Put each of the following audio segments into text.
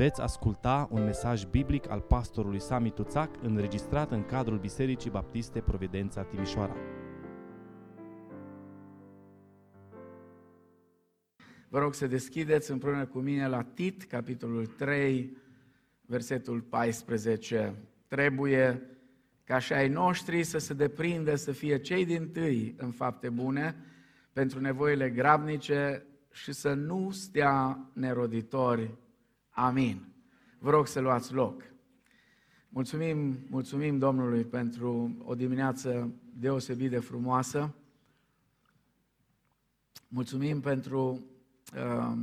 Veți asculta un mesaj biblic al pastorului Sami Tuțac înregistrat în cadrul Bisericii Baptiste Providența Timișoara. Vă rog să deschideți împreună cu mine la Tit, capitolul 3, versetul 14. Trebuie ca și ai noștri să se deprindă să fie cei din tâi în fapte bune, pentru nevoile grabnice și să nu stea neroditori. Amin. Vă rog să luați loc. Mulțumim, mulțumim Domnului pentru o dimineață deosebit de frumoasă. Mulțumim pentru uh,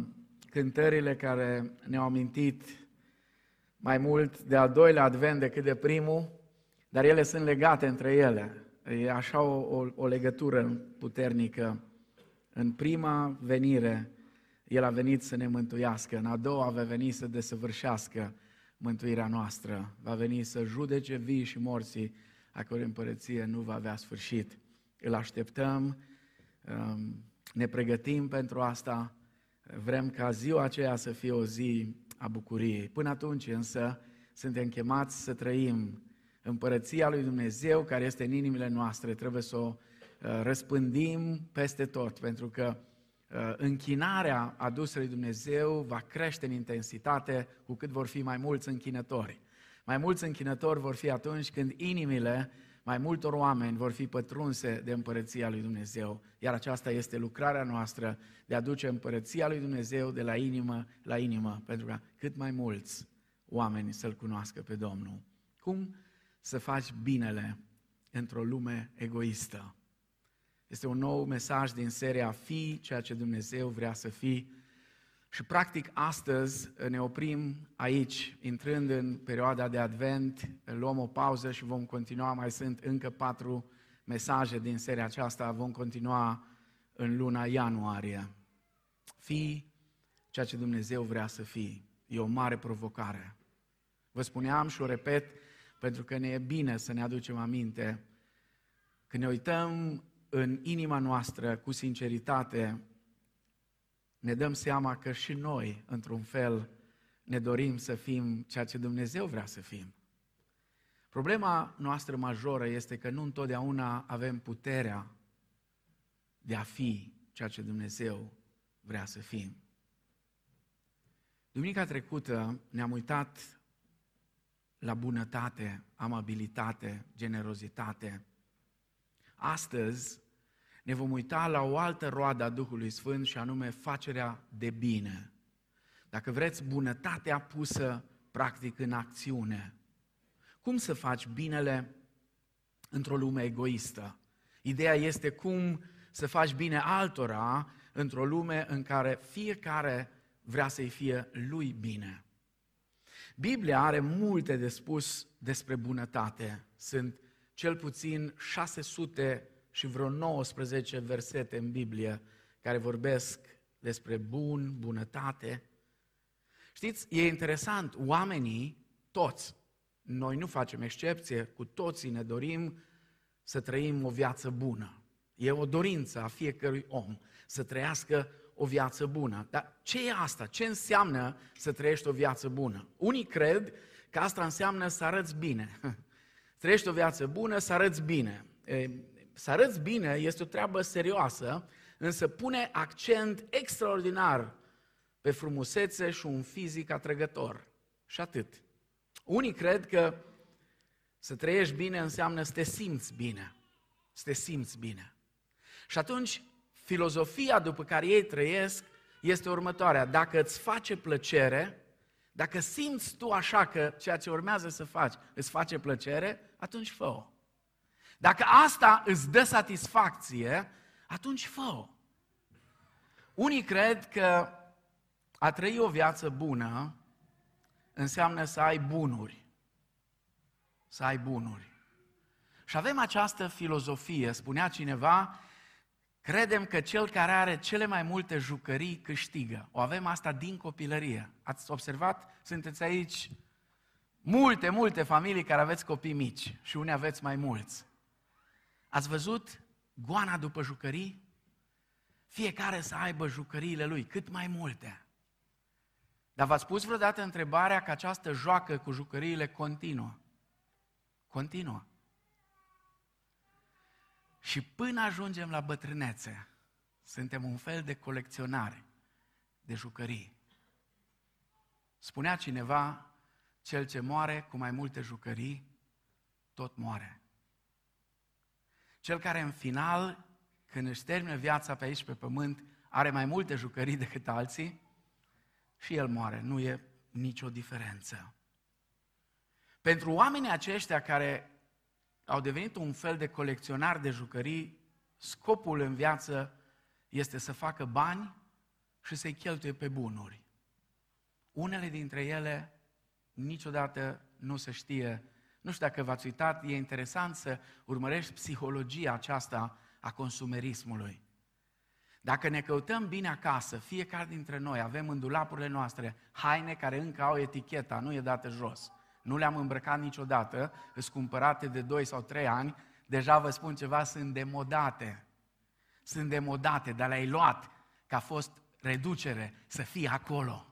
cântările care ne-au amintit mai mult de al doilea advent decât de primul, dar ele sunt legate între ele. E așa o, o, o legătură puternică. În prima venire, El a venit să ne mântuiască, în a doua va veni să desăvârșească mântuirea noastră, va veni să judece vii și morții, a cărui împărăție nu va avea sfârșit. Îl așteptăm, um, ne pregătim pentru asta, vrem ca ziua aceea să fie o zi a bucuriei. Până atunci însă suntem chemați să trăim împărăția lui Dumnezeu care este în inimile noastre, trebuie să o uh, răspândim peste tot, pentru că uh, închinarea adusă lui Dumnezeu va crește în intensitate cu cât vor fi mai mulți închinători. Mai mulți închinători vor fi atunci când inimile mai multor oameni vor fi pătrunse de împărăția lui Dumnezeu, iar aceasta este lucrarea noastră de a duce împărăția lui Dumnezeu de la inimă la inimă, pentru ca cât mai mulți oameni să-L cunoască pe Domnul. Cum să faci binele într-o lume egoistă? Este un nou mesaj din seria Fii ceea ce Dumnezeu vrea să fii. Și practic astăzi ne oprim aici, intrând în perioada de advent, luăm o pauză și vom continua, mai sunt încă patru mesaje din seria aceasta, vom continua în luna ianuarie. Fii ceea ce Dumnezeu vrea să fii. E o mare provocare. Vă spuneam și o repet, pentru că ne e bine să ne aducem aminte. Când ne uităm în inima noastră cu sinceritate, ne dăm seama că și noi, într-un fel, ne dorim să fim ceea ce Dumnezeu vrea să fim. Problema noastră majoră este că nu întotdeauna avem puterea de a fi ceea ce Dumnezeu vrea să fim. Duminica trecută ne-am uitat la bunătate, amabilitate, generozitate. Astăzi ne vom uita la o altă roadă a Duhului Sfânt și anume facerea de bine. Dacă vreți, bunătatea pusă practic în acțiune. Cum să faci binele într-o lume egoistă? Ideea este cum să faci bine altora într-o lume în care fiecare vrea să-i fie lui bine. Biblia are multe de spus despre bunătate. Sunt cel puțin 600 și vreo 19 versete în Biblie care vorbesc despre bun, bunătate. Știți, e interesant, oamenii, toți, noi nu facem excepție, cu toții ne dorim să trăim o viață bună. E o dorință a fiecărui om să trăiască o viață bună. Dar ce e asta? Ce înseamnă să trăiești o viață bună? Unii cred că asta înseamnă să arăți bine. Trăiești o viață bună, să arăți bine. Să arăți bine este o treabă serioasă, însă pune accent extraordinar pe frumusețe și un fizic atrăgător. Și atât. Unii cred că să trăiești bine înseamnă să te simți bine. Să te simți bine. Și atunci, filozofia după care ei trăiesc este următoarea. Dacă îți face plăcere, dacă simți tu așa că ceea ce urmează să faci îți face plăcere, atunci fă-o. Dacă asta îți dă satisfacție, atunci fă-o. Unii cred că a trăi o viață bună înseamnă să ai bunuri. Să ai bunuri. Și avem această filozofie, spunea cineva, credem că cel care are cele mai multe jucării câștigă. O avem asta din copilărie. Ați observat? Sunteți aici multe, multe familii care aveți copii mici și unii aveți mai mulți. Ați văzut goana după jucării? Fiecare să aibă jucăriile lui, cât mai multe. Dar v-ați pus vreodată întrebarea că această joacă cu jucăriile continuă? Continuă. Și până ajungem la bătrânețe, suntem un fel de colecționare de jucării. Spunea cineva, cel ce moare cu mai multe jucării, tot moare. Cel care în final, când își termină viața pe aici, pe pământ, are mai multe jucării decât alții, și el moare. Nu e nicio diferență. Pentru oamenii aceștia care au devenit un fel de colecționar de jucării, scopul în viață este să facă bani și să-i cheltuie pe bunuri. Unele dintre ele niciodată nu se știe, nu știu dacă v-ați uitat, e interesant să urmărești psihologia aceasta a consumerismului. Dacă ne căutăm bine acasă, fiecare dintre noi avem în dulapurile noastre haine care încă au eticheta, nu e dată jos. Nu le-am îmbrăcat niciodată, sunt cumpărate de 2 sau 3 ani, deja vă spun ceva, sunt demodate. Sunt demodate, dar le-ai luat, că a fost reducere, să fie acolo.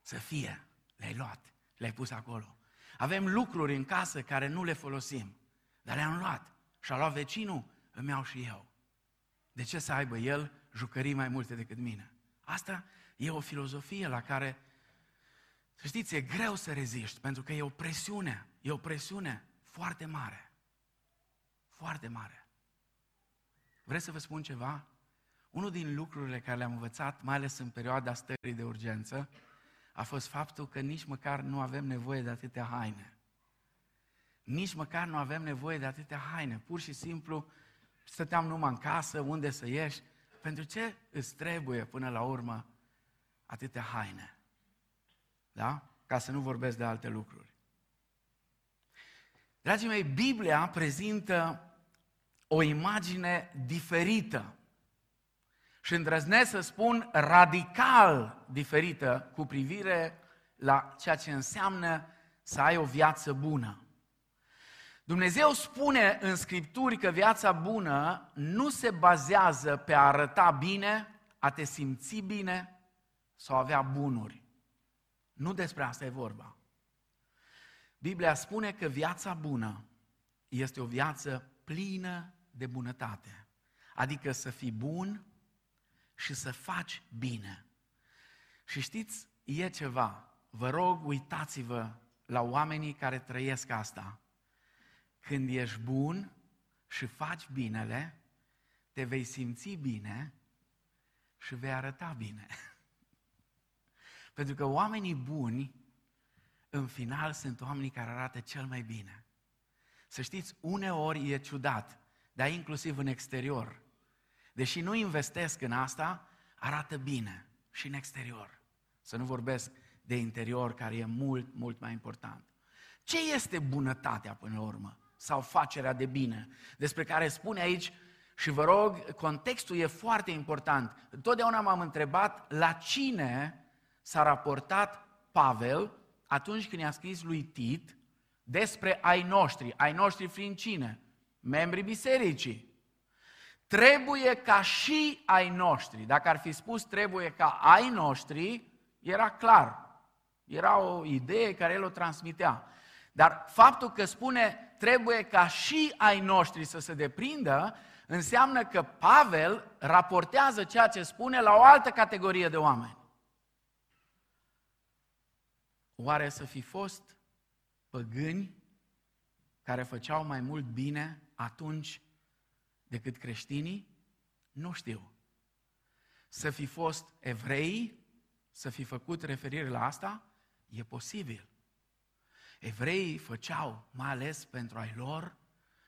Să fie, le-ai luat, le-ai pus acolo. Avem lucruri în casă care nu le folosim, dar le-am luat. Și-a luat vecinul, îmi iau și eu. De ce să aibă el jucării mai multe decât mine? Asta e o filozofie la care, să știți, e greu să reziști, pentru că e o presiune, e o presiune foarte mare. Foarte mare. Vreți să vă spun ceva? Unul din lucrurile care le-am învățat, mai ales în perioada stării de urgență, a fost faptul că nici măcar nu avem nevoie de atâtea haine. Nici măcar nu avem nevoie de atâtea haine. Pur și simplu stăteam numai în casă, unde să ieși. Pentru ce îți trebuie până la urmă atâtea haine? Da? Ca să nu vorbesc de alte lucruri. Dragii mei, Biblia prezintă o imagine diferită și îndrăznesc să spun radical diferită cu privire la ceea ce înseamnă să ai o viață bună. Dumnezeu spune în Scripturi că viața bună nu se bazează pe a arăta bine, a te simți bine sau a avea bunuri. Nu despre asta e vorba. Biblia spune că viața bună este o viață plină de bunătate. Adică să fii bun și să faci bine. Și știți, e ceva. Vă rog, uitați-vă la oamenii care trăiesc asta. Când ești bun și faci binele, te vei simți bine și vei arăta bine. Pentru că oamenii buni, în final, sunt oamenii care arată cel mai bine. Să știți, uneori e ciudat, dar inclusiv în exterior. Deși nu investesc în asta, arată bine și în exterior. Să nu vorbesc de interior, care e mult, mult mai important. Ce este bunătatea până la urmă? sau facerea de bine, despre care spune aici și vă rog, contextul e foarte important. Totdeauna m-am întrebat la cine s-a raportat Pavel atunci când i-a scris lui Tit despre ai noștri. Ai noștri fiind cine? Membrii bisericii. Trebuie ca și ai noștri. Dacă ar fi spus trebuie ca ai noștri, era clar. Era o idee care el o transmitea. Dar faptul că spune trebuie ca și ai noștri să se deprindă, înseamnă că Pavel raportează ceea ce spune la o altă categorie de oameni. Oare să fi fost păgâni care făceau mai mult bine atunci decât creștinii? Nu știu. Să fi fost evrei, să fi făcut referire la asta? E posibil. Evreii făceau, mai ales pentru ai lor,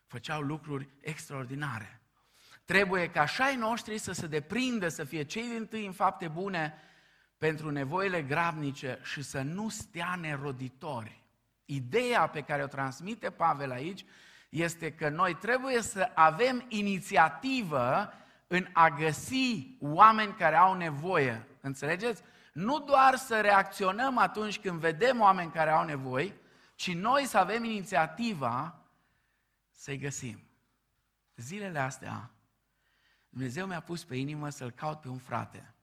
făceau lucruri extraordinare. Trebuie ca așa ai noștri să se deprindă, să fie cei din tâi în fapte bune pentru nevoile grabnice și să nu stea neroditori. Ideea pe care o transmite Pavel aici este că noi trebuie să avem inițiativă în a găsi oameni care au nevoie. Înțelegeți? Nu doar să reacționăm atunci când vedem oameni care au nevoie, ci noi să avem inițiativa să-i găsim. Zilele astea, Dumnezeu mi-a pus pe inimă să-l caut pe un frate.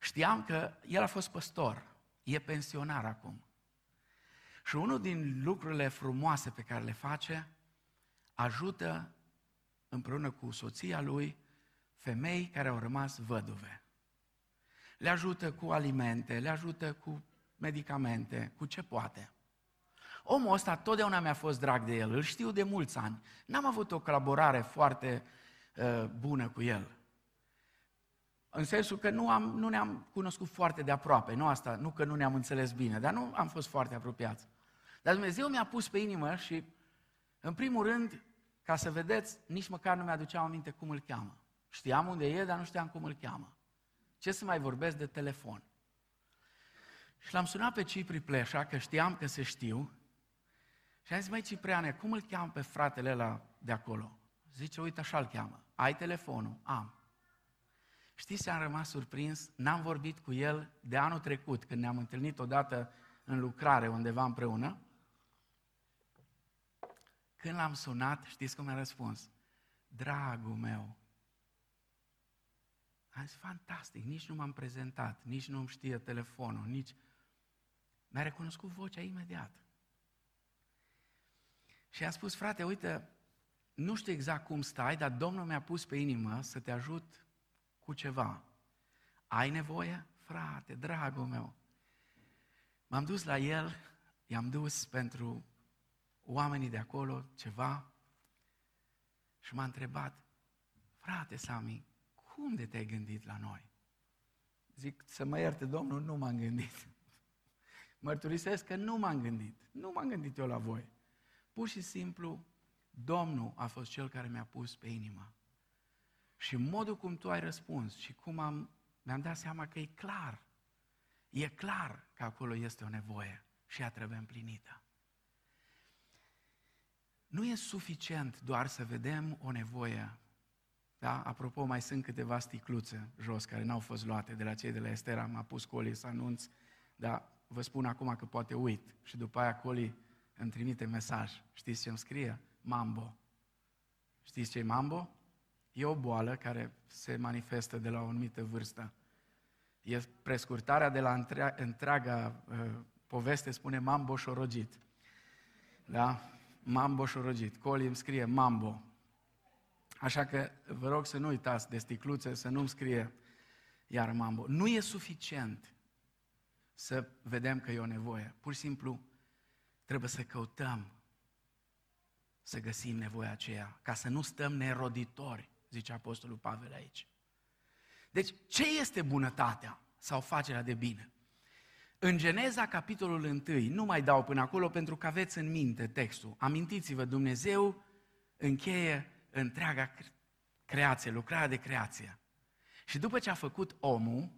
Știam că el a fost păstor, e pensionar acum. Și unul din lucrurile frumoase pe care le face, ajută împreună cu soția lui femei care au rămas văduve. Le ajută cu alimente, le ajută cu medicamente, cu ce poate. Omul ăsta totdeauna mi-a fost drag de el, îl știu de mulți ani. N-am avut o colaborare foarte uh, bună cu el. În sensul că nu, am, nu ne-am cunoscut foarte de aproape, nu asta, nu că nu ne-am înțeles bine, dar nu am fost foarte apropiați. Dar Dumnezeu mi-a pus pe inimă și, în primul rând, ca să vedeți, nici măcar nu mi-aduceam aminte cum îl cheamă. Știam unde e, dar nu știam cum îl cheamă. Ce să mai vorbesc de telefon? Și l-am sunat pe Cipri Pleșa, că știam că se știu, și am zis, măi Cipriane, cum îl cheamă pe fratele ăla de acolo? Zice, uite așa îl cheamă. Ai telefonul? Am. Știți ce am rămas surprins? N-am vorbit cu el de anul trecut, când ne-am întâlnit odată în lucrare undeva împreună. Când l-am sunat, știți cum a răspuns? Dragul meu. Am zis, fantastic, nici nu m-am prezentat, nici nu-mi știe telefonul, nici... Mi-a recunoscut vocea imediat. Și a spus, frate, uite, nu știu exact cum stai, dar Domnul mi-a pus pe inimă să te ajut cu ceva. Ai nevoie? Frate, dragul meu. M-am dus la el, i-am dus pentru oamenii de acolo ceva și m-a întrebat, frate Sami, cum de te-ai gândit la noi? Zic, să mă ierte Domnul, nu m-am gândit. Mărturisesc că nu m-am gândit. Nu m-am gândit eu la voi. Pur și simplu, Domnul a fost cel care mi-a pus pe inimă. Și modul cum tu ai răspuns și cum am, mi-am dat seama că e clar, e clar că acolo este o nevoie și ea trebuie împlinită. Nu e suficient doar să vedem o nevoie. Da? Apropo, mai sunt câteva sticluțe jos care n-au fost luate de la cei de la Estera. M-a pus Coli să anunț, dar vă spun acum că poate uit. Și după aia Coli îmi trimite mesaj. Știți ce îmi scrie? Mambo. Știți ce e mambo? E o boală care se manifestă de la o anumită vârstă. E prescurtarea de la întreaga uh, poveste, spune mambo șorogit. Da? Mambo șorogit. Coli îmi scrie mambo. Așa că vă rog să nu uitați de sticluțe, să nu-mi scrie iar mambo. Nu e suficient să vedem că e o nevoie. Pur și simplu trebuie să căutăm să găsim nevoia aceea, ca să nu stăm neroditori, zice Apostolul Pavel aici. Deci, ce este bunătatea sau facerea de bine? În Geneza, capitolul 1, nu mai dau până acolo pentru că aveți în minte textul. Amintiți-vă, Dumnezeu încheie întreaga creație, lucrarea de creație. Și după ce a făcut omul,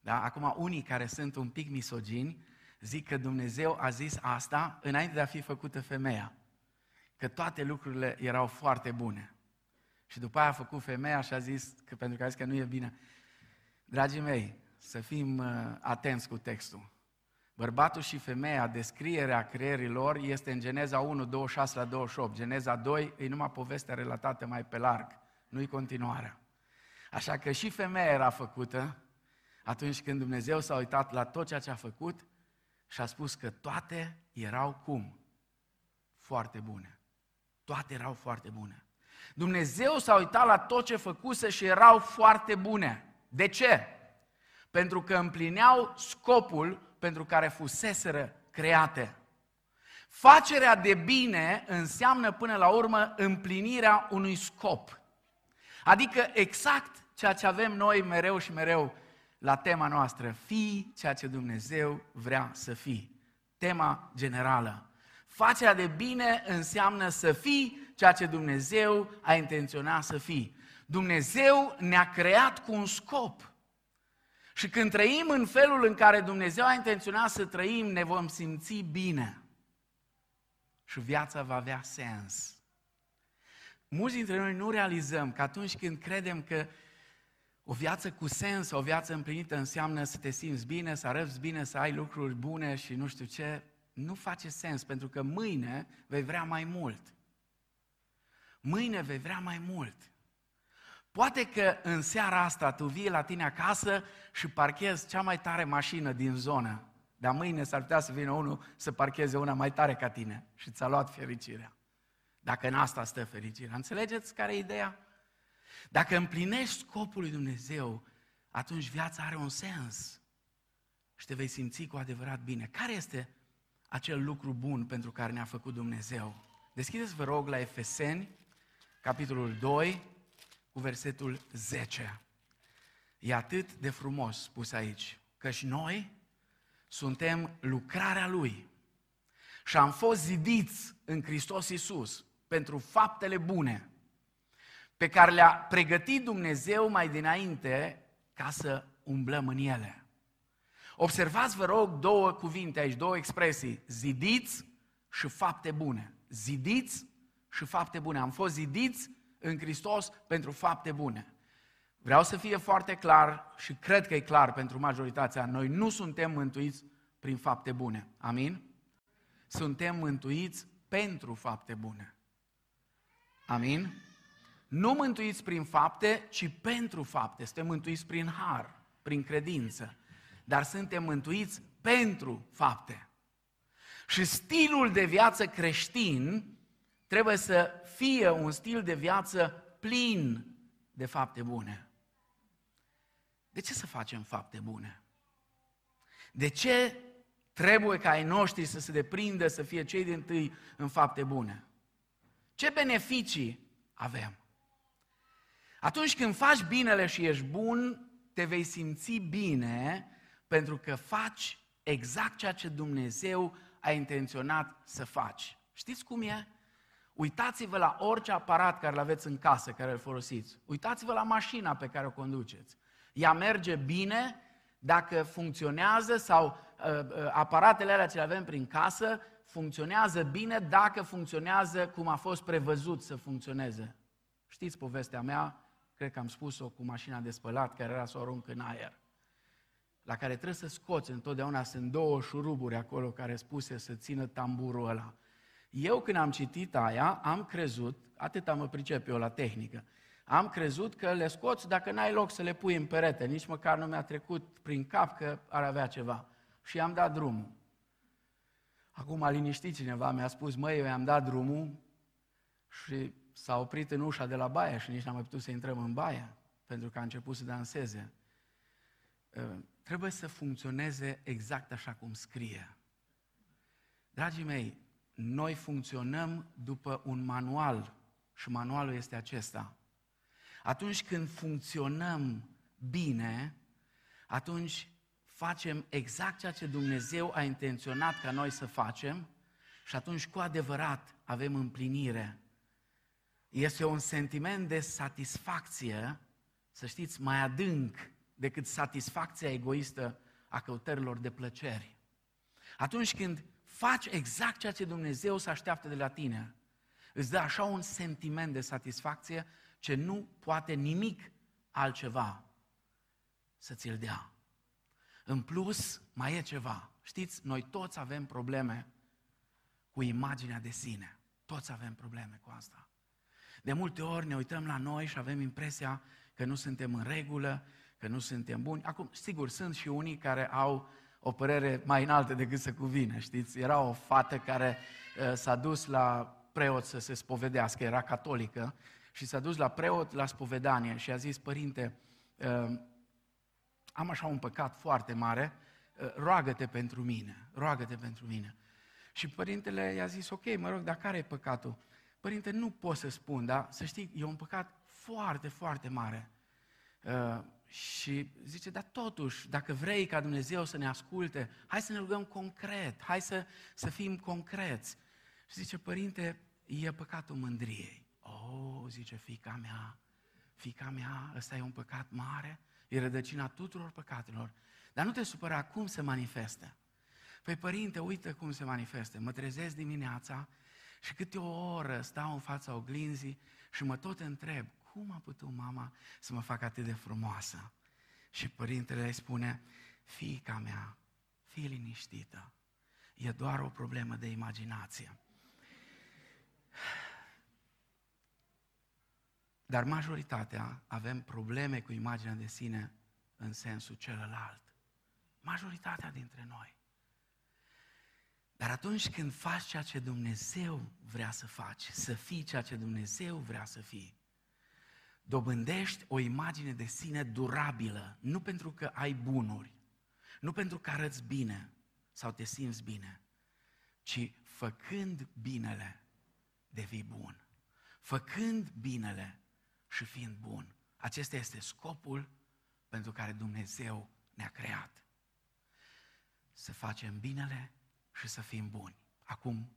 da, acum unii care sunt un pic misogini, zic că Dumnezeu a zis asta înainte de a fi făcută femeia. Că toate lucrurile erau foarte bune. Și după aia a făcut femeia și a zis, că pentru că a zis că nu e bine. Dragii mei, să fim uh, atenți cu textul. Bărbatul și femeia, descrierea creierii lor este în Geneza 1, 26 la 28. Geneza 2 e numai povestea relatată mai pe larg, nu-i continuarea. Așa că și femeia era făcută atunci când Dumnezeu s-a uitat la tot ceea ce a făcut și a spus că toate erau cum? Foarte bune. Toate erau foarte bune. Dumnezeu s-a uitat la tot ce făcuse și erau foarte bune. De ce? Pentru că împlineau scopul pentru care fuseseră create. Facerea de bine înseamnă până la urmă împlinirea unui scop. Adică exact ceea ce avem noi mereu și mereu la tema noastră, fii ceea ce Dumnezeu vrea să fii. Tema generală. Facerea de bine înseamnă să fii ceea ce Dumnezeu a intenționat să fii. Dumnezeu ne-a creat cu un scop. Și când trăim în felul în care Dumnezeu a intenționat să trăim, ne vom simți bine. Și viața va avea sens. Mulți dintre noi nu realizăm că atunci când credem că o viață cu sens, o viață împlinită înseamnă să te simți bine, să arăți bine, să ai lucruri bune și nu știu ce, nu face sens, pentru că mâine vei vrea mai mult. Mâine vei vrea mai mult. Poate că în seara asta tu vii la tine acasă și parchezi cea mai tare mașină din zonă. Dar mâine s-ar putea să vină unul să parcheze una mai tare ca tine și ți-a luat fericirea. Dacă în asta stă fericirea. Înțelegeți care e ideea? Dacă împlinești scopul lui Dumnezeu, atunci viața are un sens și te vei simți cu adevărat bine. Care este acel lucru bun pentru care ne-a făcut Dumnezeu? Deschideți, vă rog, la Efeseni, capitolul 2, cu versetul 10. E atât de frumos spus aici, că și noi suntem lucrarea Lui și am fost zidiți în Hristos Iisus pentru faptele bune pe care le-a pregătit Dumnezeu mai dinainte ca să umblăm în ele. Observați, vă rog, două cuvinte aici, două expresii, zidiți și fapte bune. Zidiți și fapte bune. Am fost zidiți în Hristos pentru fapte bune. Vreau să fie foarte clar și cred că e clar pentru majoritatea. Noi nu suntem mântuiți prin fapte bune. Amin? Suntem mântuiți pentru fapte bune. Amin? Nu mântuiți prin fapte, ci pentru fapte. Suntem mântuiți prin har, prin credință. Dar suntem mântuiți pentru fapte. Și stilul de viață creștin trebuie să fie un stil de viață plin de fapte bune. De ce să facem fapte bune? De ce trebuie ca ai noștri să se deprindă să fie cei din tâi în fapte bune? Ce beneficii avem? Atunci când faci binele și ești bun, te vei simți bine pentru că faci exact ceea ce Dumnezeu a intenționat să faci. Știți cum e? Uitați-vă la orice aparat care îl aveți în casă, care îl folosiți. Uitați-vă la mașina pe care o conduceți. Ea merge bine dacă funcționează sau uh, uh, aparatele alea ce le avem prin casă funcționează bine dacă funcționează cum a fost prevăzut să funcționeze. Știți povestea mea, cred că am spus-o cu mașina de spălat care era să o arunc în aer la care trebuie să scoți întotdeauna, sunt două șuruburi acolo care spuse să țină tamburul ăla. Eu când am citit aia, am crezut, atât mă pricep eu la tehnică, am crezut că le scoți dacă n-ai loc să le pui în perete, nici măcar nu mi-a trecut prin cap că ar avea ceva. Și am dat drumul. Acum a liniștit cineva, mi-a spus, măi, eu i-am dat drumul și s-a oprit în ușa de la baie și nici n-am mai putut să intrăm în baie, pentru că a început să danseze. Ă, trebuie să funcționeze exact așa cum scrie. Dragii mei, noi funcționăm după un manual și manualul este acesta. Atunci când funcționăm bine, atunci facem exact ceea ce Dumnezeu a intenționat ca noi să facem și atunci cu adevărat avem împlinire. Este un sentiment de satisfacție, să știți, mai adânc decât satisfacția egoistă a căutărilor de plăceri. Atunci când faci exact ceea ce Dumnezeu se așteaptă de la tine, îți dă așa un sentiment de satisfacție ce nu poate nimic altceva să ți-l dea. În plus, mai e ceva. Știți, noi toți avem probleme cu imaginea de sine. Toți avem probleme cu asta. De multe ori ne uităm la noi și avem impresia că nu suntem în regulă, că nu suntem buni. Acum, sigur, sunt și unii care au o părere mai înaltă decât să cuvine, știți? Era o fată care uh, s-a dus la preot să se spovedească, era catolică, și s-a dus la preot la spovedanie și a zis, părinte, uh, am așa un păcat foarte mare, uh, roagă-te pentru mine, roagă-te pentru mine. Și părintele i-a zis, ok, mă rog, dar care e păcatul? Părinte, nu pot să spun, dar să știi, e un păcat foarte, foarte mare. Uh, și zice, dar totuși, dacă vrei ca Dumnezeu să ne asculte, hai să ne rugăm concret, hai să, să fim concreți. Și zice, părinte, e păcatul mândriei. Oh, zice fica mea, fica mea, ăsta e un păcat mare, e rădăcina tuturor păcatelor. Dar nu te supăra, cum se manifestă? Păi, părinte, uite cum se manifestă. Mă trezesc dimineața și câte o oră stau în fața oglinzii și mă tot întreb, cum a putut mama să mă facă atât de frumoasă? Și părintele îi spune, fiica mea, fii liniștită, e doar o problemă de imaginație. Dar majoritatea avem probleme cu imaginea de sine în sensul celălalt. Majoritatea dintre noi. Dar atunci când faci ceea ce Dumnezeu vrea să faci, să fii ceea ce Dumnezeu vrea să fii, dobândești o imagine de sine durabilă, nu pentru că ai bunuri, nu pentru că arăți bine sau te simți bine, ci făcând binele, devii bun. Făcând binele și fiind bun. Acesta este scopul pentru care Dumnezeu ne-a creat. Să facem binele și să fim buni. Acum,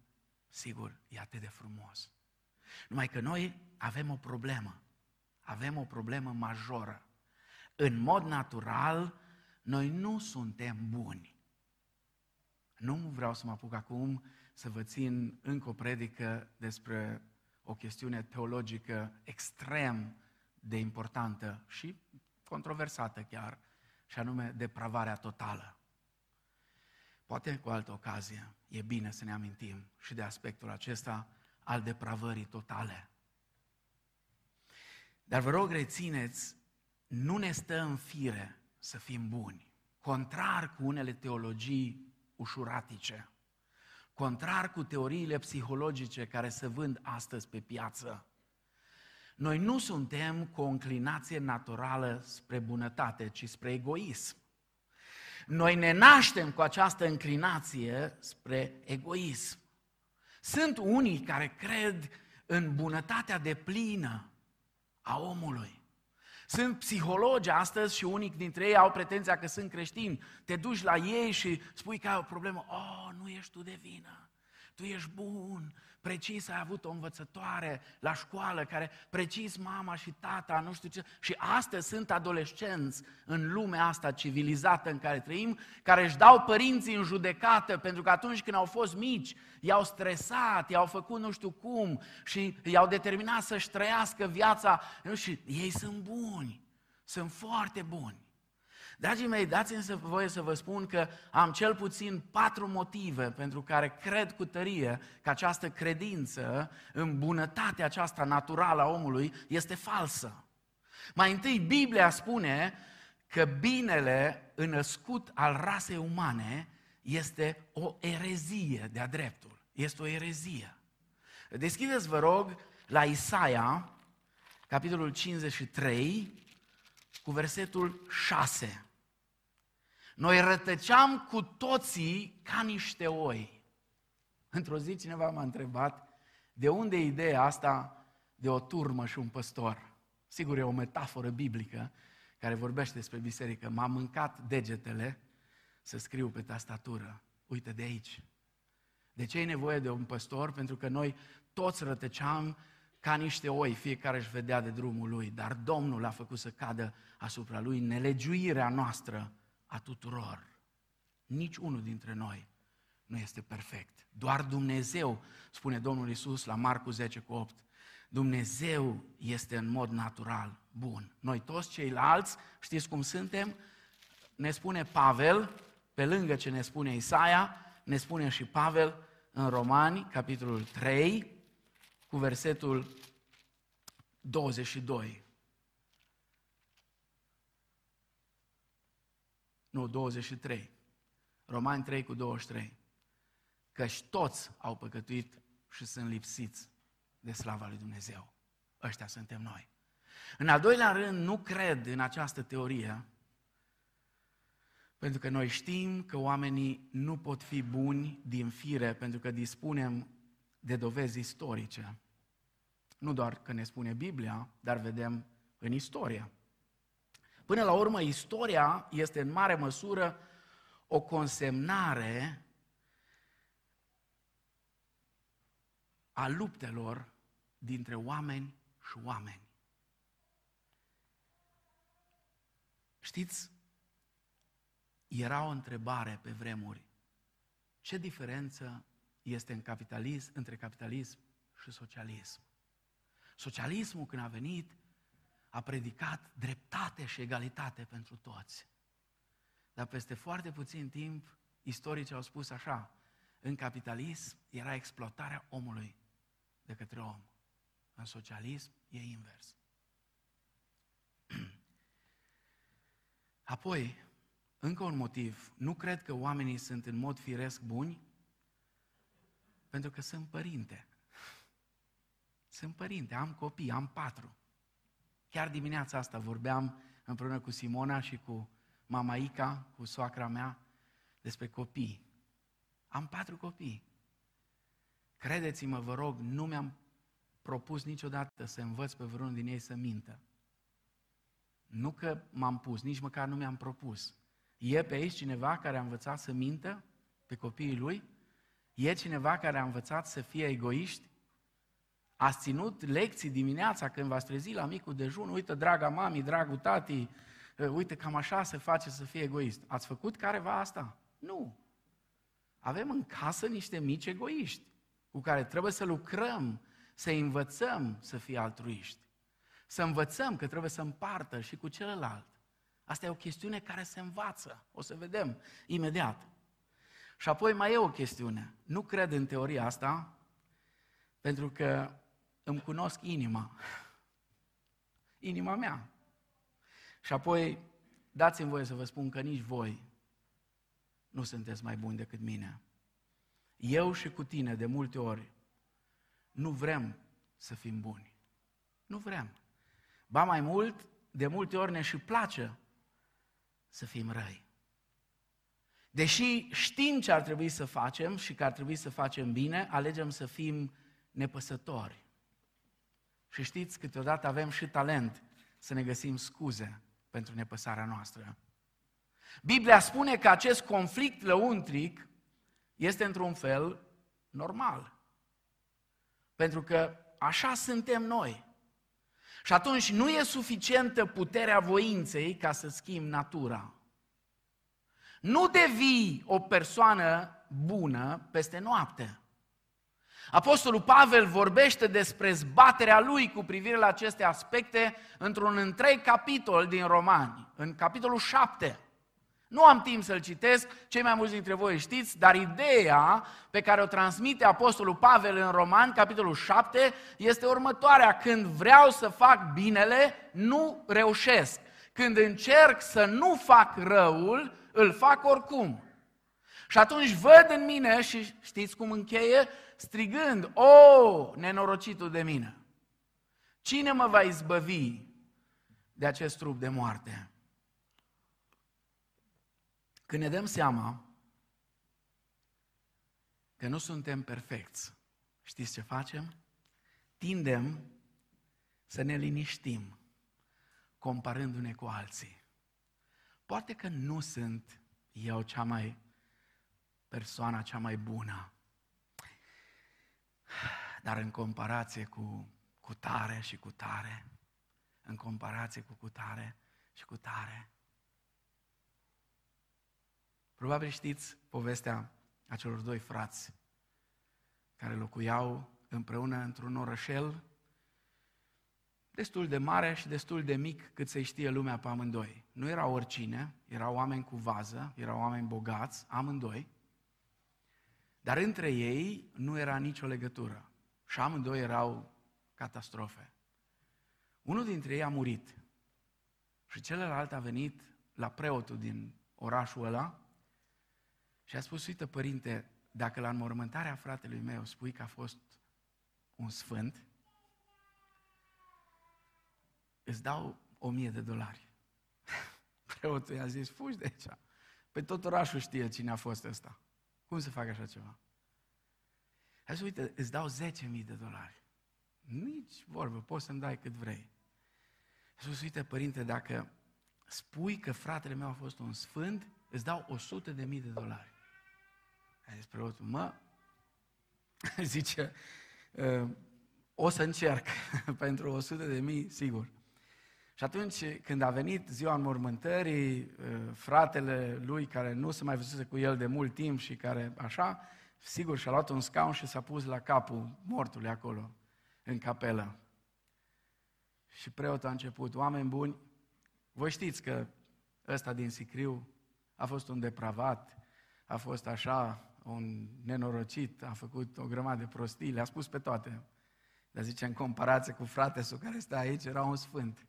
sigur, e atât de frumos. Numai că noi avem o problemă. Avem o problemă majoră. În mod natural, noi nu suntem buni. Nu vreau să mă apuc acum să vă țin încă o predică despre o chestiune teologică extrem de importantă și controversată chiar, și anume depravarea totală. Poate cu altă ocazie e bine să ne amintim și de aspectul acesta al depravării totale. Dar vă rog, rețineți, nu ne stă în fire să fim buni. Contrar cu unele teologii ușuratice, contrar cu teoriile psihologice care se vând astăzi pe piață, noi nu suntem cu o înclinație naturală spre bunătate, ci spre egoism. Noi ne naștem cu această înclinație spre egoism. Sunt unii care cred în bunătatea de plină a omului. Sunt psihologi astăzi și unii dintre ei au pretenția că sunt creștini. Te duci la ei și spui că ai o problemă. Oh, nu ești tu de vină. Tu ești bun, precis ai avut o învățătoare la școală care precis mama și tata, nu știu ce. Și astăzi sunt adolescenți în lumea asta civilizată în care trăim, care își dau părinții în judecată pentru că atunci când au fost mici, i-au stresat, i-au făcut nu știu cum și i-au determinat să-și trăiască viața. Și ei sunt buni, sunt foarte buni. Dragii mei, dați-mi voie să vă spun că am cel puțin patru motive pentru care cred cu tărie că această credință în bunătatea aceasta naturală a omului este falsă. Mai întâi, Biblia spune că binele înăscut al rasei umane este o erezie de-a dreptul. Este o erezie. Deschideți, vă rog, la Isaia, capitolul 53, cu versetul 6. Noi rătăceam cu toții ca niște oi. Într-o zi cineva m-a întrebat de unde e ideea asta de o turmă și un păstor. Sigur, e o metaforă biblică care vorbește despre biserică. M-am mâncat degetele să scriu pe tastatură. Uite de aici. De ce e nevoie de un păstor? Pentru că noi toți rătăceam ca niște oi, fiecare își vedea de drumul lui, dar Domnul a făcut să cadă asupra lui nelegiuirea noastră a tuturor. Nici unul dintre noi nu este perfect. Doar Dumnezeu, spune Domnul Isus la Marcu 10 cu 8, Dumnezeu este în mod natural bun. Noi toți ceilalți, știți cum suntem? Ne spune Pavel, pe lângă ce ne spune Isaia, ne spune și Pavel în Romani, capitolul 3, cu versetul 22. Nu, 23. Romani 3 cu 23. Căci toți au păcătuit și sunt lipsiți de slava lui Dumnezeu. Ăștia suntem noi. În al doilea rând, nu cred în această teorie, pentru că noi știm că oamenii nu pot fi buni din fire, pentru că dispunem de dovezi istorice. Nu doar că ne spune Biblia, dar vedem în istorie. Până la urmă, istoria este în mare măsură o consemnare a luptelor dintre oameni și oameni. Știți, era o întrebare pe vremuri. Ce diferență este în capitalism, între capitalism și socialism? Socialismul, când a venit, a predicat dreptate și egalitate pentru toți. Dar peste foarte puțin timp, istoricii au spus așa, în capitalism era exploatarea omului de către om. În socialism e invers. Apoi, încă un motiv, nu cred că oamenii sunt în mod firesc buni, pentru că sunt părinte. Sunt părinte, am copii, am patru. Chiar dimineața asta vorbeam împreună cu Simona și cu mama Ica, cu soacra mea, despre copii. Am patru copii. Credeți-mă, vă rog, nu mi-am propus niciodată să învăț pe vreunul din ei să mintă. Nu că m-am pus, nici măcar nu mi-am propus. E pe aici cineva care a învățat să mintă pe copiii lui? E cineva care a învățat să fie egoiști? Ați ținut lecții dimineața când v-ați trezit la micul dejun? Uite, draga mami, dragul tati, ă, uite, cam așa se face să fie egoist. Ați făcut careva asta? Nu. Avem în casă niște mici egoiști cu care trebuie să lucrăm, să învățăm să fie altruiști. Să învățăm că trebuie să împartă și cu celălalt. Asta e o chestiune care se învață. O să vedem imediat. Și apoi mai e o chestiune. Nu cred în teoria asta, pentru că îmi cunosc inima. Inima mea. Și apoi, dați-mi voie să vă spun că nici voi nu sunteți mai buni decât mine. Eu și cu tine, de multe ori, nu vrem să fim buni. Nu vrem. Ba mai mult, de multe ori ne și place să fim răi. Deși știm ce ar trebui să facem și că ar trebui să facem bine, alegem să fim nepăsători. Și știți, câteodată avem și talent să ne găsim scuze pentru nepăsarea noastră. Biblia spune că acest conflict lăuntric este într-un fel normal. Pentru că așa suntem noi. Și atunci nu e suficientă puterea voinței ca să schimbi natura. Nu devii o persoană bună peste noapte. Apostolul Pavel vorbește despre zbaterea lui cu privire la aceste aspecte într-un întreg capitol din Romani, în capitolul 7. Nu am timp să-l citesc, cei mai mulți dintre voi știți, dar ideea pe care o transmite Apostolul Pavel în Roman, capitolul 7, este următoarea. Când vreau să fac binele, nu reușesc. Când încerc să nu fac răul, îl fac oricum. Și atunci văd în mine și știți cum încheie? Strigând, o, nenorocitul de mine! Cine mă va izbăvi de acest trup de moarte? Când ne dăm seama că nu suntem perfecți, știți ce facem? Tindem să ne liniștim comparându-ne cu alții. Poate că nu sunt eu cea mai persoana cea mai bună, dar în comparație cu, cu tare și cu tare, în comparație cu cu tare și cu tare, Probabil știți povestea acelor doi frați care locuiau împreună într-un orășel destul de mare și destul de mic cât să știe lumea pe amândoi. Nu erau oricine, erau oameni cu vază, erau oameni bogați, amândoi, dar între ei nu era nicio legătură și amândoi erau catastrofe. Unul dintre ei a murit și celălalt a venit la preotul din orașul ăla și a spus, uite, părinte, dacă la înmormântarea fratelui meu spui că a fost un sfânt, îți dau o mie de dolari. Preotul i-a zis, fugi de aici. Pe tot orașul știe cine a fost ăsta. Cum să fac așa ceva? A zis, uite, îți dau 10.000 de dolari. Nici vorbă, poți să-mi dai cât vrei. A spus, uite, părinte, dacă spui că fratele meu a fost un sfânt, îți dau 100 de mii de dolari. A zis preotul, mă, zice, ă, o să încerc pentru 100 de mii, sigur. Și atunci, când a venit ziua înmormântării, ă, fratele lui, care nu se mai văzuse cu el de mult timp și care așa, sigur, și-a luat un scaun și s-a pus la capul mortului acolo, în capelă. Și preotul a început, oameni buni, voi știți că ăsta din Sicriu a fost un depravat, a fost așa, un nenorocit, a făcut o grămadă de prostii, le-a spus pe toate. Dar zice, în comparație cu fratesul care stă aici, era un sfânt.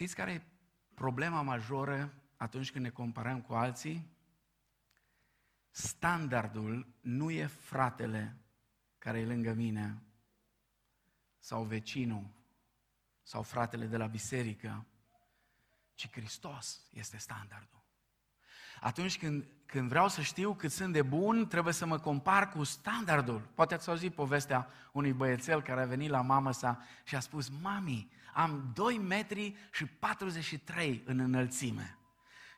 Știți care e problema majoră atunci când ne comparăm cu alții? Standardul nu e fratele care e lângă mine sau vecinul sau fratele de la biserică, ci Hristos este standardul. Atunci când, când vreau să știu cât sunt de bun, trebuie să mă compar cu standardul. Poate ați auzit povestea unui băiețel care a venit la mamă sa și a spus, Mami, am 2 metri și 43 în înălțime.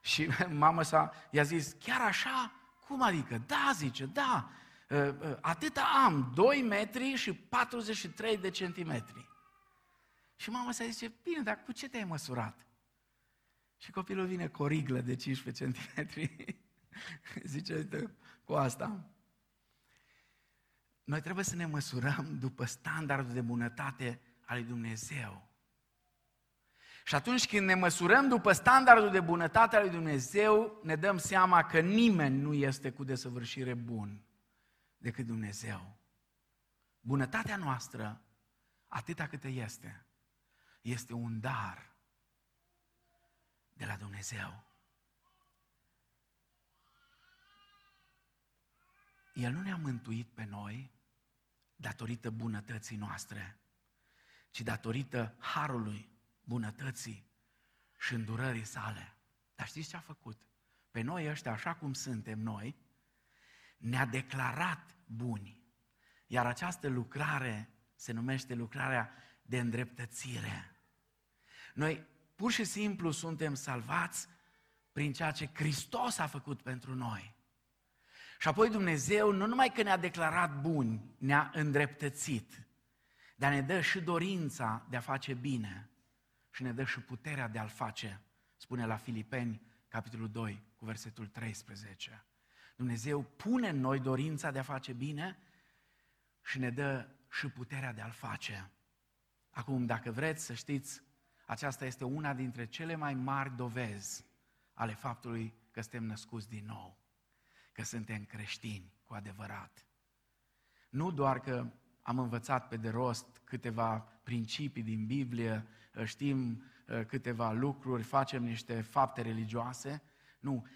Și mama sa i-a zis, chiar așa? Cum adică? Da, zice, da, ă, ă, atâta am, 2 metri și 43 de centimetri. Și mama sa zice, bine, dar cu ce te-ai măsurat? Și copilul vine cu o riglă de 15 centimetri. Zice, uite, cu asta. Noi trebuie să ne măsurăm după standardul de bunătate al lui Dumnezeu. Și atunci când ne măsurăm după standardul de bunătate al lui Dumnezeu, ne dăm seama că nimeni nu este cu desăvârșire bun decât Dumnezeu. Bunătatea noastră, atâta cât este, este un dar de la Dumnezeu. El nu ne-a mântuit pe noi datorită bunătății noastre, ci datorită harului, bunătății și îndurării sale. Dar știți ce a făcut? Pe noi ăștia, așa cum suntem noi, ne-a declarat buni. Iar această lucrare se numește lucrarea de îndreptățire. Noi Pur și simplu suntem salvați prin ceea ce Hristos a făcut pentru noi. Și apoi Dumnezeu nu numai că ne-a declarat buni, ne-a îndreptățit, dar ne dă și dorința de a face bine și ne dă și puterea de a-l face, spune la Filipeni, capitolul 2, cu versetul 13. Dumnezeu pune în noi dorința de a face bine și ne dă și puterea de a-l face. Acum, dacă vreți să știți aceasta este una dintre cele mai mari dovezi ale faptului că suntem născuți din nou, că suntem creștini cu adevărat. Nu doar că am învățat pe de rost câteva principii din Biblie, știm uh, câteva lucruri, facem niște fapte religioase. Nu.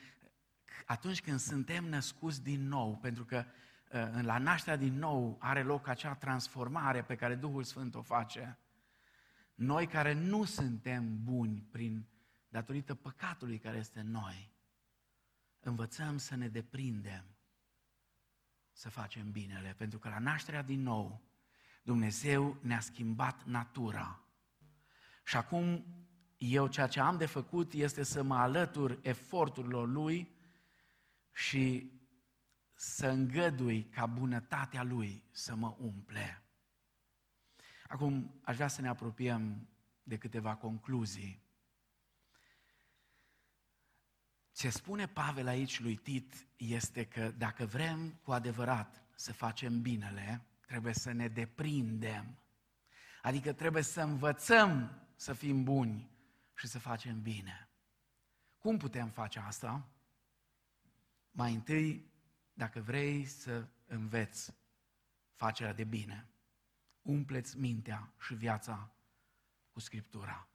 Atunci când suntem născuți din nou, pentru că uh, la nașterea din nou are loc acea transformare pe care Duhul Sfânt o face, noi care nu suntem buni prin datorită păcatului care este în noi, învățăm să ne deprindem să facem binele, pentru că la nașterea din nou Dumnezeu ne-a schimbat natura. Și acum eu ceea ce am de făcut este să mă alătur eforturilor Lui și să îngădui ca bunătatea Lui să mă umple. Acum aș vrea să ne apropiem de câteva concluzii. Ce spune Pavel aici lui Tit este că dacă vrem cu adevărat să facem binele, trebuie să ne deprindem. Adică trebuie să învățăm să fim buni și să facem bine. Cum putem face asta? Mai întâi, dacă vrei să înveți facerea de bine, umpleți mintea și viața cu Scriptura.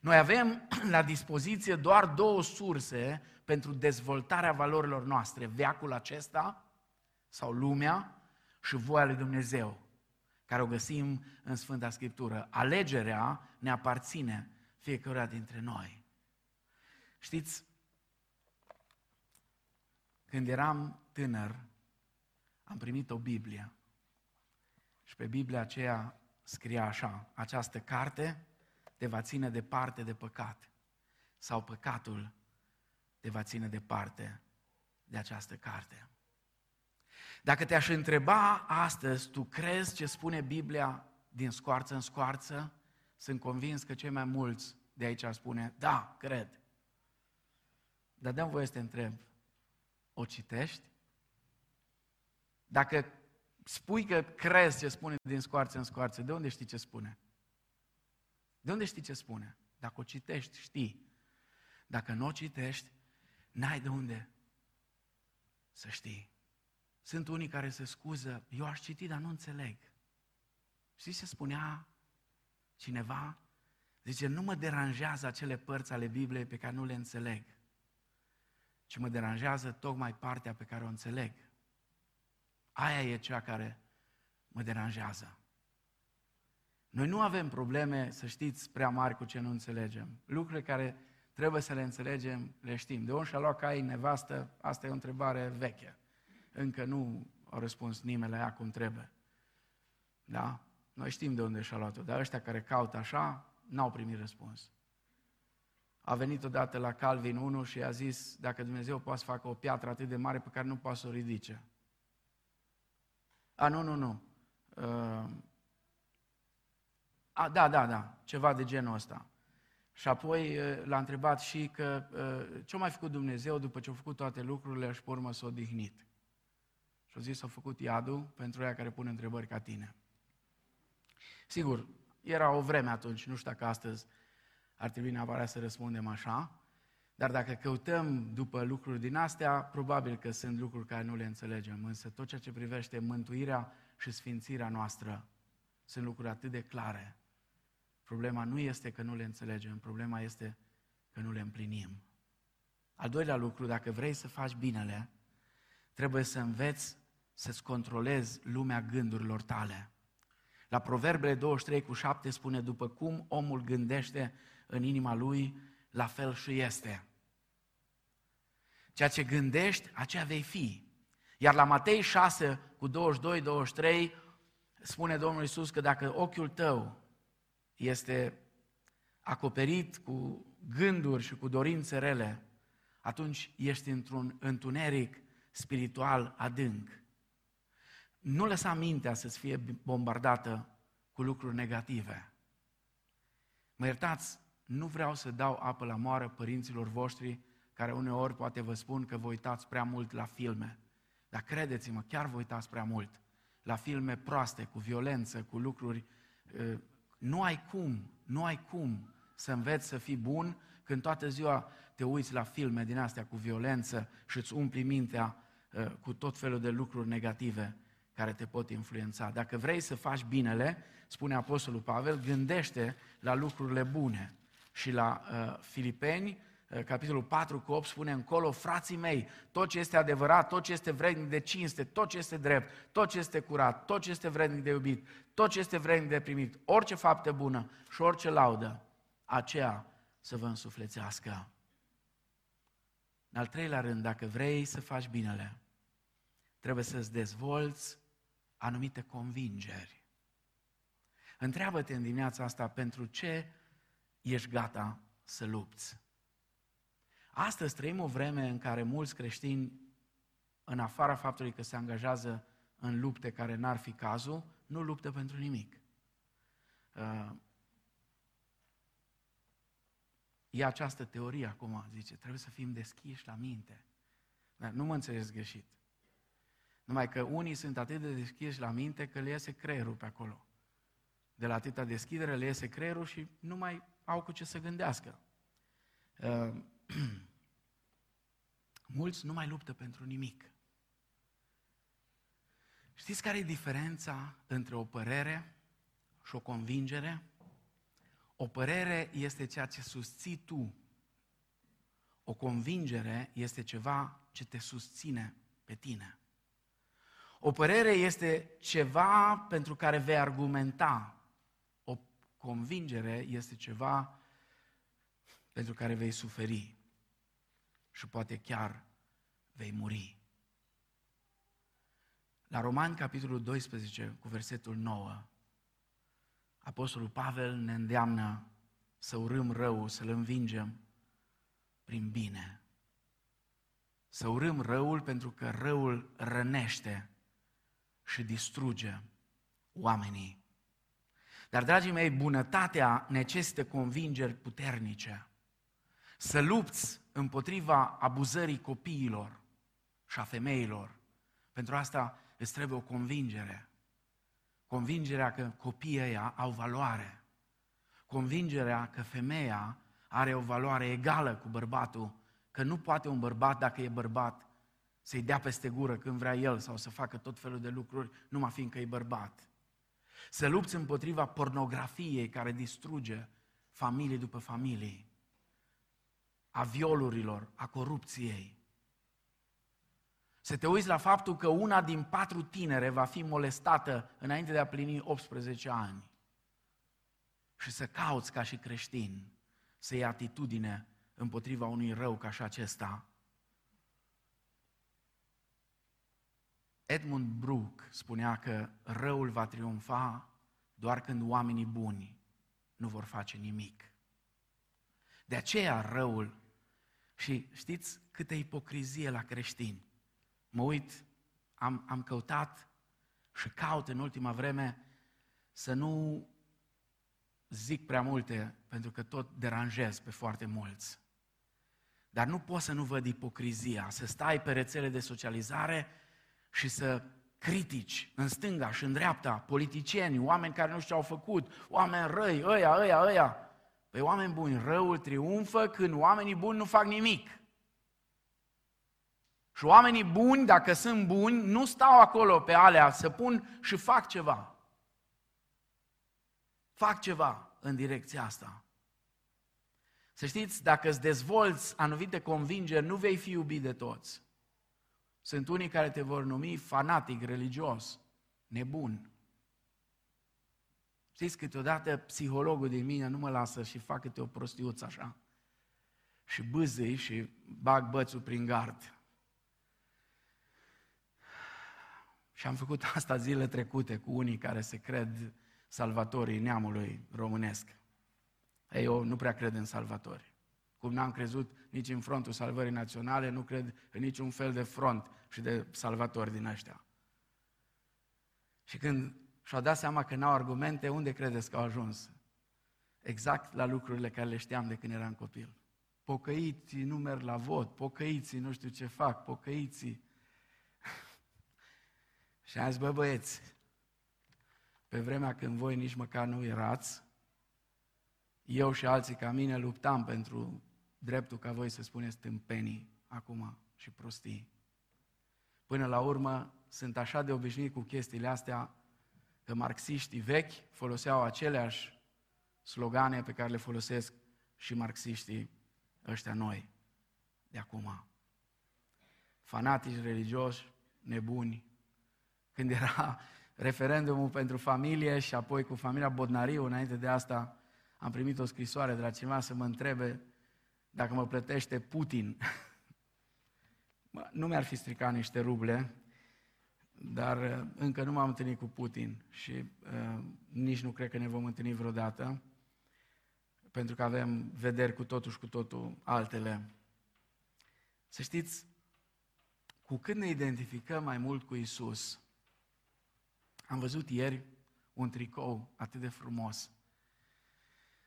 Noi avem la dispoziție doar două surse pentru dezvoltarea valorilor noastre, veacul acesta sau lumea și voia lui Dumnezeu, care o găsim în Sfânta Scriptură. Alegerea ne aparține fiecare dintre noi. Știți, când eram tânăr, am primit o Biblie și pe Biblia aceea scria așa, această carte te va ține departe de păcat sau păcatul te va ține departe de această carte. Dacă te-aș întreba astăzi, tu crezi ce spune Biblia din scoarță în scoarță? Sunt convins că cei mai mulți de aici ar spune, da, cred. Dar dăm voie să te întreb, o citești? Dacă spui că crezi ce spune din scoarță în scoarță, de unde știi ce spune? De unde știi ce spune? Dacă o citești, știi. Dacă nu o citești, n-ai de unde să știi. Sunt unii care se scuză, eu aș citi, dar nu înțeleg. Știți ce spunea cineva? Zice, nu mă deranjează acele părți ale Bibliei pe care nu le înțeleg, ci mă deranjează tocmai partea pe care o înțeleg. Aia e cea care mă deranjează. Noi nu avem probleme, să știți, prea mari cu ce nu înțelegem. Lucrurile care trebuie să le înțelegem, le știm. De unde și-a luat caii nevastă, asta e o întrebare veche. Încă nu au răspuns nimeni la ea cum trebuie. Da? Noi știm de unde și-a luat-o, dar ăștia care caută așa, n-au primit răspuns. A venit odată la Calvin 1 și a zis, dacă Dumnezeu poate să facă o piatră atât de mare pe care nu poate să o ridice. A, nu, nu, nu. Uh, a, da, da, da, ceva de genul ăsta. Și apoi uh, l-a întrebat și că uh, ce-a mai făcut Dumnezeu după ce a făcut toate lucrurile și pe urmă s-a odihnit. Și a zis, a făcut iadul pentru ea care pune întrebări ca tine. Sigur, era o vreme atunci, nu știu dacă astăzi ar trebui neapărat să răspundem așa, dar dacă căutăm după lucruri din astea, probabil că sunt lucruri care nu le înțelegem, însă tot ceea ce privește mântuirea și sfințirea noastră sunt lucruri atât de clare. Problema nu este că nu le înțelegem, problema este că nu le împlinim. Al doilea lucru, dacă vrei să faci binele, trebuie să înveți să-ți controlezi lumea gândurilor tale. La Proverbele 23 cu 7 spune, după cum omul gândește în inima lui, la fel și este. Ceea ce gândești, aceea vei fi. Iar la Matei 6 cu 22-23 spune Domnul Isus că dacă ochiul tău este acoperit cu gânduri și cu dorințe rele, atunci ești într-un întuneric spiritual adânc. Nu lăsa mintea să-ți fie bombardată cu lucruri negative. Mă iertați, nu vreau să dau apă la moară părinților voștri care uneori poate vă spun că vă uitați prea mult la filme. Dar credeți-mă, chiar vă uitați prea mult la filme proaste, cu violență, cu lucruri... Uh, nu ai cum, nu ai cum să înveți să fii bun când toată ziua te uiți la filme din astea cu violență și îți umpli mintea uh, cu tot felul de lucruri negative care te pot influența. Dacă vrei să faci binele, spune Apostolul Pavel, gândește la lucrurile bune. Și la uh, Filipeni, uh, capitolul 4 cu 8 spune încolo, frații mei, tot ce este adevărat, tot ce este vrednic de cinste, tot ce este drept, tot ce este curat, tot ce este vrednic de iubit, tot ce este vrednic de primit, orice faptă bună și orice laudă, aceea să vă însuflețească. În al treilea rând, dacă vrei să faci binele, trebuie să-ți dezvolți anumite convingeri. Întreabă-te în dimineața asta pentru ce ești gata să lupți. Astăzi trăim o vreme în care mulți creștini, în afara faptului că se angajează în lupte care n-ar fi cazul, nu luptă pentru nimic. Uh, e această teorie acum, zice, trebuie să fim deschiși la minte. Dar nu mă înțeles greșit. Numai că unii sunt atât de deschiși la minte că le iese creierul pe acolo. De la atâta deschidere le iese creierul și nu mai au cu ce să gândească. Uh, mulți nu mai luptă pentru nimic. Știți care e diferența între o părere și o convingere? O părere este ceea ce susții tu. O convingere este ceva ce te susține pe tine. O părere este ceva pentru care vei argumenta. O convingere este ceva pentru care vei suferi și poate chiar vei muri. La Roman, capitolul 12, cu versetul 9, Apostolul Pavel ne îndeamnă să urâm răul, să-l învingem prin bine. Să urâm răul pentru că răul rănește și distruge oamenii. Dar, dragii mei, bunătatea necesită convingeri puternice. Să lupți împotriva abuzării copiilor și a femeilor. Pentru asta îți trebuie o convingere. Convingerea că copiii ăia au valoare. Convingerea că femeia are o valoare egală cu bărbatul, că nu poate un bărbat, dacă e bărbat, să-i dea peste gură când vrea el sau să facă tot felul de lucruri, numai fiindcă e bărbat. Să lupți împotriva pornografiei care distruge familie după familie, a violurilor, a corupției. Să te uiți la faptul că una din patru tinere va fi molestată înainte de a plini 18 ani. Și să cauți ca și creștin să iei atitudine împotriva unui rău ca și acesta. Edmund Brooke spunea că răul va triumfa doar când oamenii buni nu vor face nimic. De aceea răul, și știți câtă ipocrizie la creștini. Mă uit, am, am căutat și caut în ultima vreme să nu zic prea multe, pentru că tot deranjez pe foarte mulți. Dar nu pot să nu văd ipocrizia, să stai pe rețele de socializare și să critici în stânga și în dreapta, politicieni, oameni care nu știu ce au făcut, oameni răi, ăia, ăia, ăia. Păi oameni buni, răul triumfă când oamenii buni nu fac nimic. Și oamenii buni, dacă sunt buni, nu stau acolo pe alea, să pun și fac ceva. Fac ceva în direcția asta. Să știți, dacă îți dezvolți anumite convingeri, nu vei fi iubit de toți. Sunt unii care te vor numi fanatic religios, nebun. Știți, câteodată psihologul din mine nu mă lasă și fac câte o prostiuță așa. Și bâzâi și bag bățul prin gard. Și am făcut asta zile trecute cu unii care se cred salvatorii neamului românesc. Ei, eu nu prea cred în salvatori. Cum n-am crezut nici în frontul salvării naționale, nu cred în niciun fel de front și de salvatori din ăștia. Și când și-au dat seama că n-au argumente, unde credeți că au ajuns? Exact la lucrurile care le știam de când eram copil. Pocăiții nu merg la vot, pocăiții nu știu ce fac, pocăiții. și am zis, bă băieți, pe vremea când voi nici măcar nu erați, eu și alții ca mine luptam pentru dreptul ca voi să spuneți tâmpenii acum și prostii. Până la urmă, sunt așa de obișnuit cu chestiile astea, că marxiștii vechi foloseau aceleași slogane pe care le folosesc și marxiștii ăștia noi de acum. Fanatici religioși, nebuni. Când era referendumul pentru familie și apoi cu familia Bodnariu, înainte de asta, am primit o scrisoare de la cineva să mă întrebe dacă mă plătește Putin. nu mi-ar fi stricat niște ruble, dar uh, încă nu m-am întâlnit cu Putin și uh, nici nu cred că ne vom întâlni vreodată, pentru că avem vederi cu totul și cu totul altele. Să știți, cu cât ne identificăm mai mult cu Isus, am văzut ieri un tricou atât de frumos.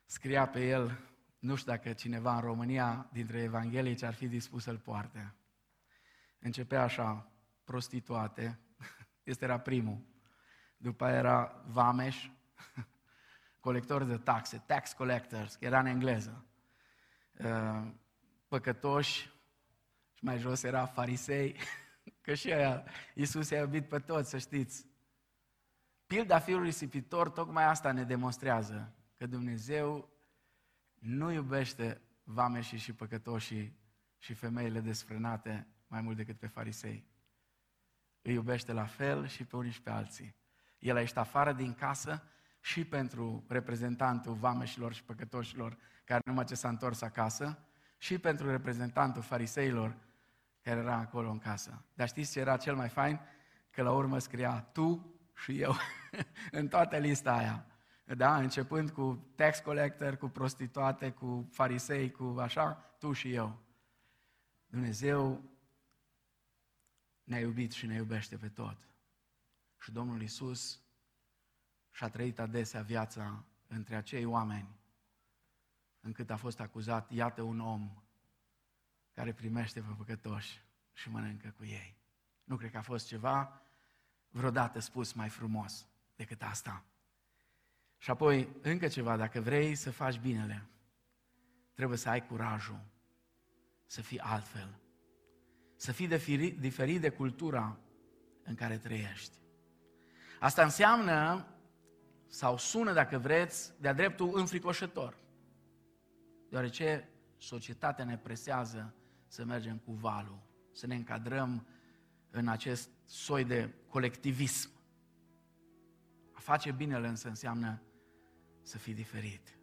Scria pe el, nu știu dacă cineva în România dintre evanghelici ar fi dispus să-l poarte. Începea așa, prostituate, este era primul. După aia era vameș, colector de taxe, tax collectors, era în engleză. Uh, păcătoși, și mai jos era farisei, că și aia, Iisus i-a iubit pe toți, să știți. Pilda fiului risipitor tocmai asta ne demonstrează, că Dumnezeu nu iubește vameșii și păcătoșii și femeile desfrânate mai mult decât pe farisei. Îi iubește la fel și pe unii și pe alții. El a ieșit afară din casă și pentru reprezentantul vameșilor și păcătoșilor care numai ce s-a întors acasă și pentru reprezentantul fariseilor care era acolo în casă. Dar știți ce era cel mai fain? Că la urmă scria tu și eu în toată lista aia. Da? Începând cu tax collector, cu prostituate, cu farisei, cu așa, tu și eu. Dumnezeu ne-a iubit și ne iubește pe tot. Și Domnul Isus și-a trăit adesea viața între acei oameni, încât a fost acuzat, iată un om care primește pe păcătoși și mănâncă cu ei. Nu cred că a fost ceva vreodată spus mai frumos decât asta. Și apoi, încă ceva, dacă vrei să faci binele, trebuie să ai curajul să fii altfel, să fii diferit de cultura în care trăiești. Asta înseamnă, sau sună dacă vreți, de-a dreptul înfricoșător. Deoarece societatea ne presează să mergem cu valul, să ne încadrăm în acest soi de colectivism. A face binele însă înseamnă să fii diferit.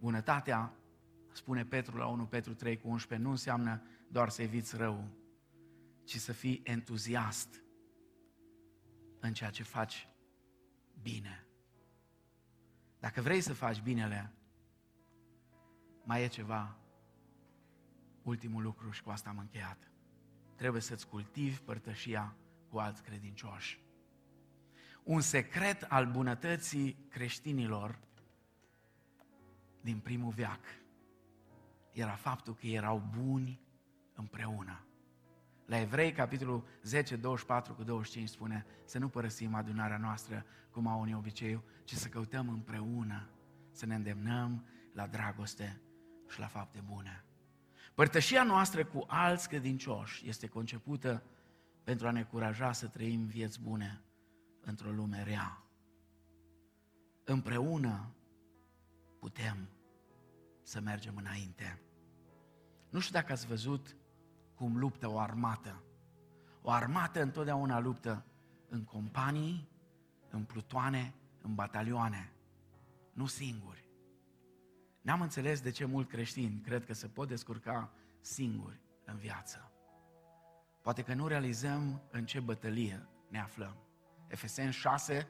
Bunătatea, spune Petru la 1 Petru 3 cu 11, nu înseamnă doar să eviți rău, ci să fii entuziast în ceea ce faci bine. Dacă vrei să faci binele, mai e ceva, ultimul lucru și cu asta am încheiat. Trebuie să-ți cultivi părtășia cu alți credincioși. Un secret al bunătății creștinilor din primul veac era faptul că erau buni împreună. La Evrei, capitolul 10, 24 cu 25 spune să nu părăsim adunarea noastră cum au unii obiceiul, ci să căutăm împreună, să ne îndemnăm la dragoste și la fapte bune. Părtășia noastră cu alți credincioși este concepută pentru a ne curaja să trăim vieți bune într-o lume rea. Împreună putem să mergem înainte. Nu știu dacă ați văzut cum luptă o armată. O armată întotdeauna luptă în companii, în plutoane, în batalioane, nu singuri. N-am înțeles de ce mult creștini cred că se pot descurca singuri în viață. Poate că nu realizăm în ce bătălie ne aflăm. Efeseni 6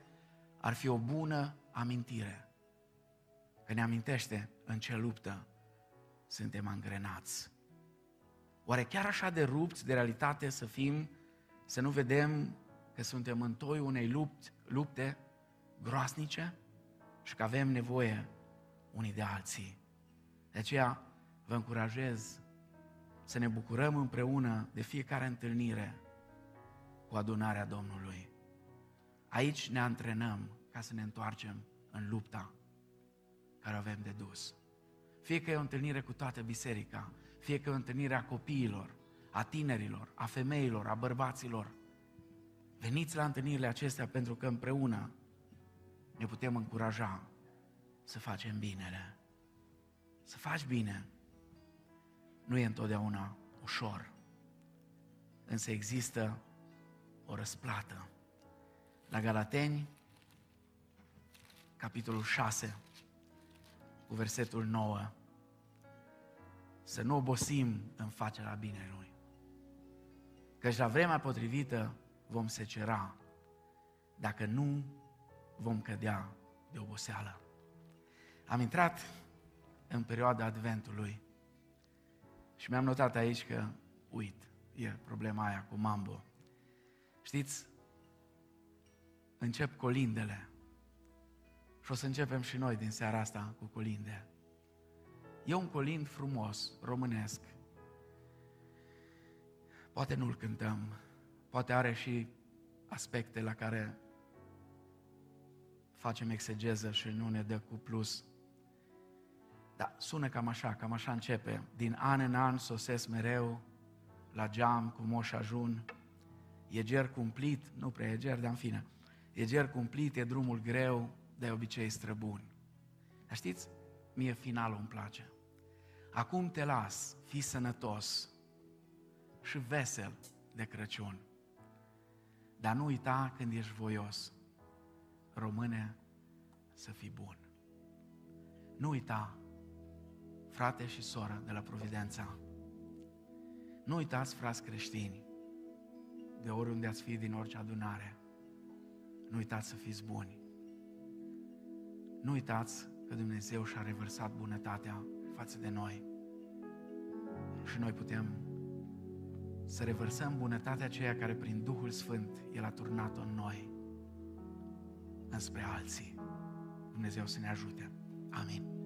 ar fi o bună amintire. Că ne amintește în ce luptă suntem angrenați. Oare chiar așa de rupți de realitate să fim, să nu vedem că suntem în toi unei lupt, lupte groasnice și că avem nevoie unii de alții. De aceea vă încurajez să ne bucurăm împreună de fiecare întâlnire cu adunarea Domnului. Aici ne antrenăm ca să ne întoarcem în lupta care avem de dus. Fie că e o întâlnire cu toată biserica, fie că e o întâlnire a copiilor, a tinerilor, a femeilor, a bărbaților. Veniți la întâlnirile acestea pentru că împreună ne putem încuraja să facem binele. Să faci bine nu e întotdeauna ușor, însă există o răsplată. La Galateni, capitolul 6, cu versetul 9, să nu obosim în facerea binelui. Căci la vremea potrivită vom secera, dacă nu vom cădea de oboseală. Am intrat în perioada Adventului și mi-am notat aici că, uit, e problema aia cu mambo. Știți, încep colindele. Și o să începem și noi din seara asta cu colinde. E un colind frumos, românesc. Poate nu-l cântăm, poate are și aspecte la care facem exegeză și nu ne dă cu plus. Dar sună cam așa, cam așa începe. Din an în an sosesc mereu la geam cu moș ajun. E ger cumplit, nu prea e ger, dar în fine. E ger cumplit, e drumul greu, de obicei străbun. Dar știți, mie finalul îmi place. Acum te las, fii sănătos și vesel de Crăciun. Dar nu uita când ești voios, române, să fii bun. Nu uita frate și soră de la Providența. Nu uitați, frați creștini, de oriunde ați fi din orice adunare. Nu uitați să fiți buni. Nu uitați că Dumnezeu și-a revărsat bunătatea față de noi. Și noi putem să revărsăm bunătatea aceea care prin Duhul Sfânt El a turnat-o în noi, înspre alții. Dumnezeu să ne ajute. Amin.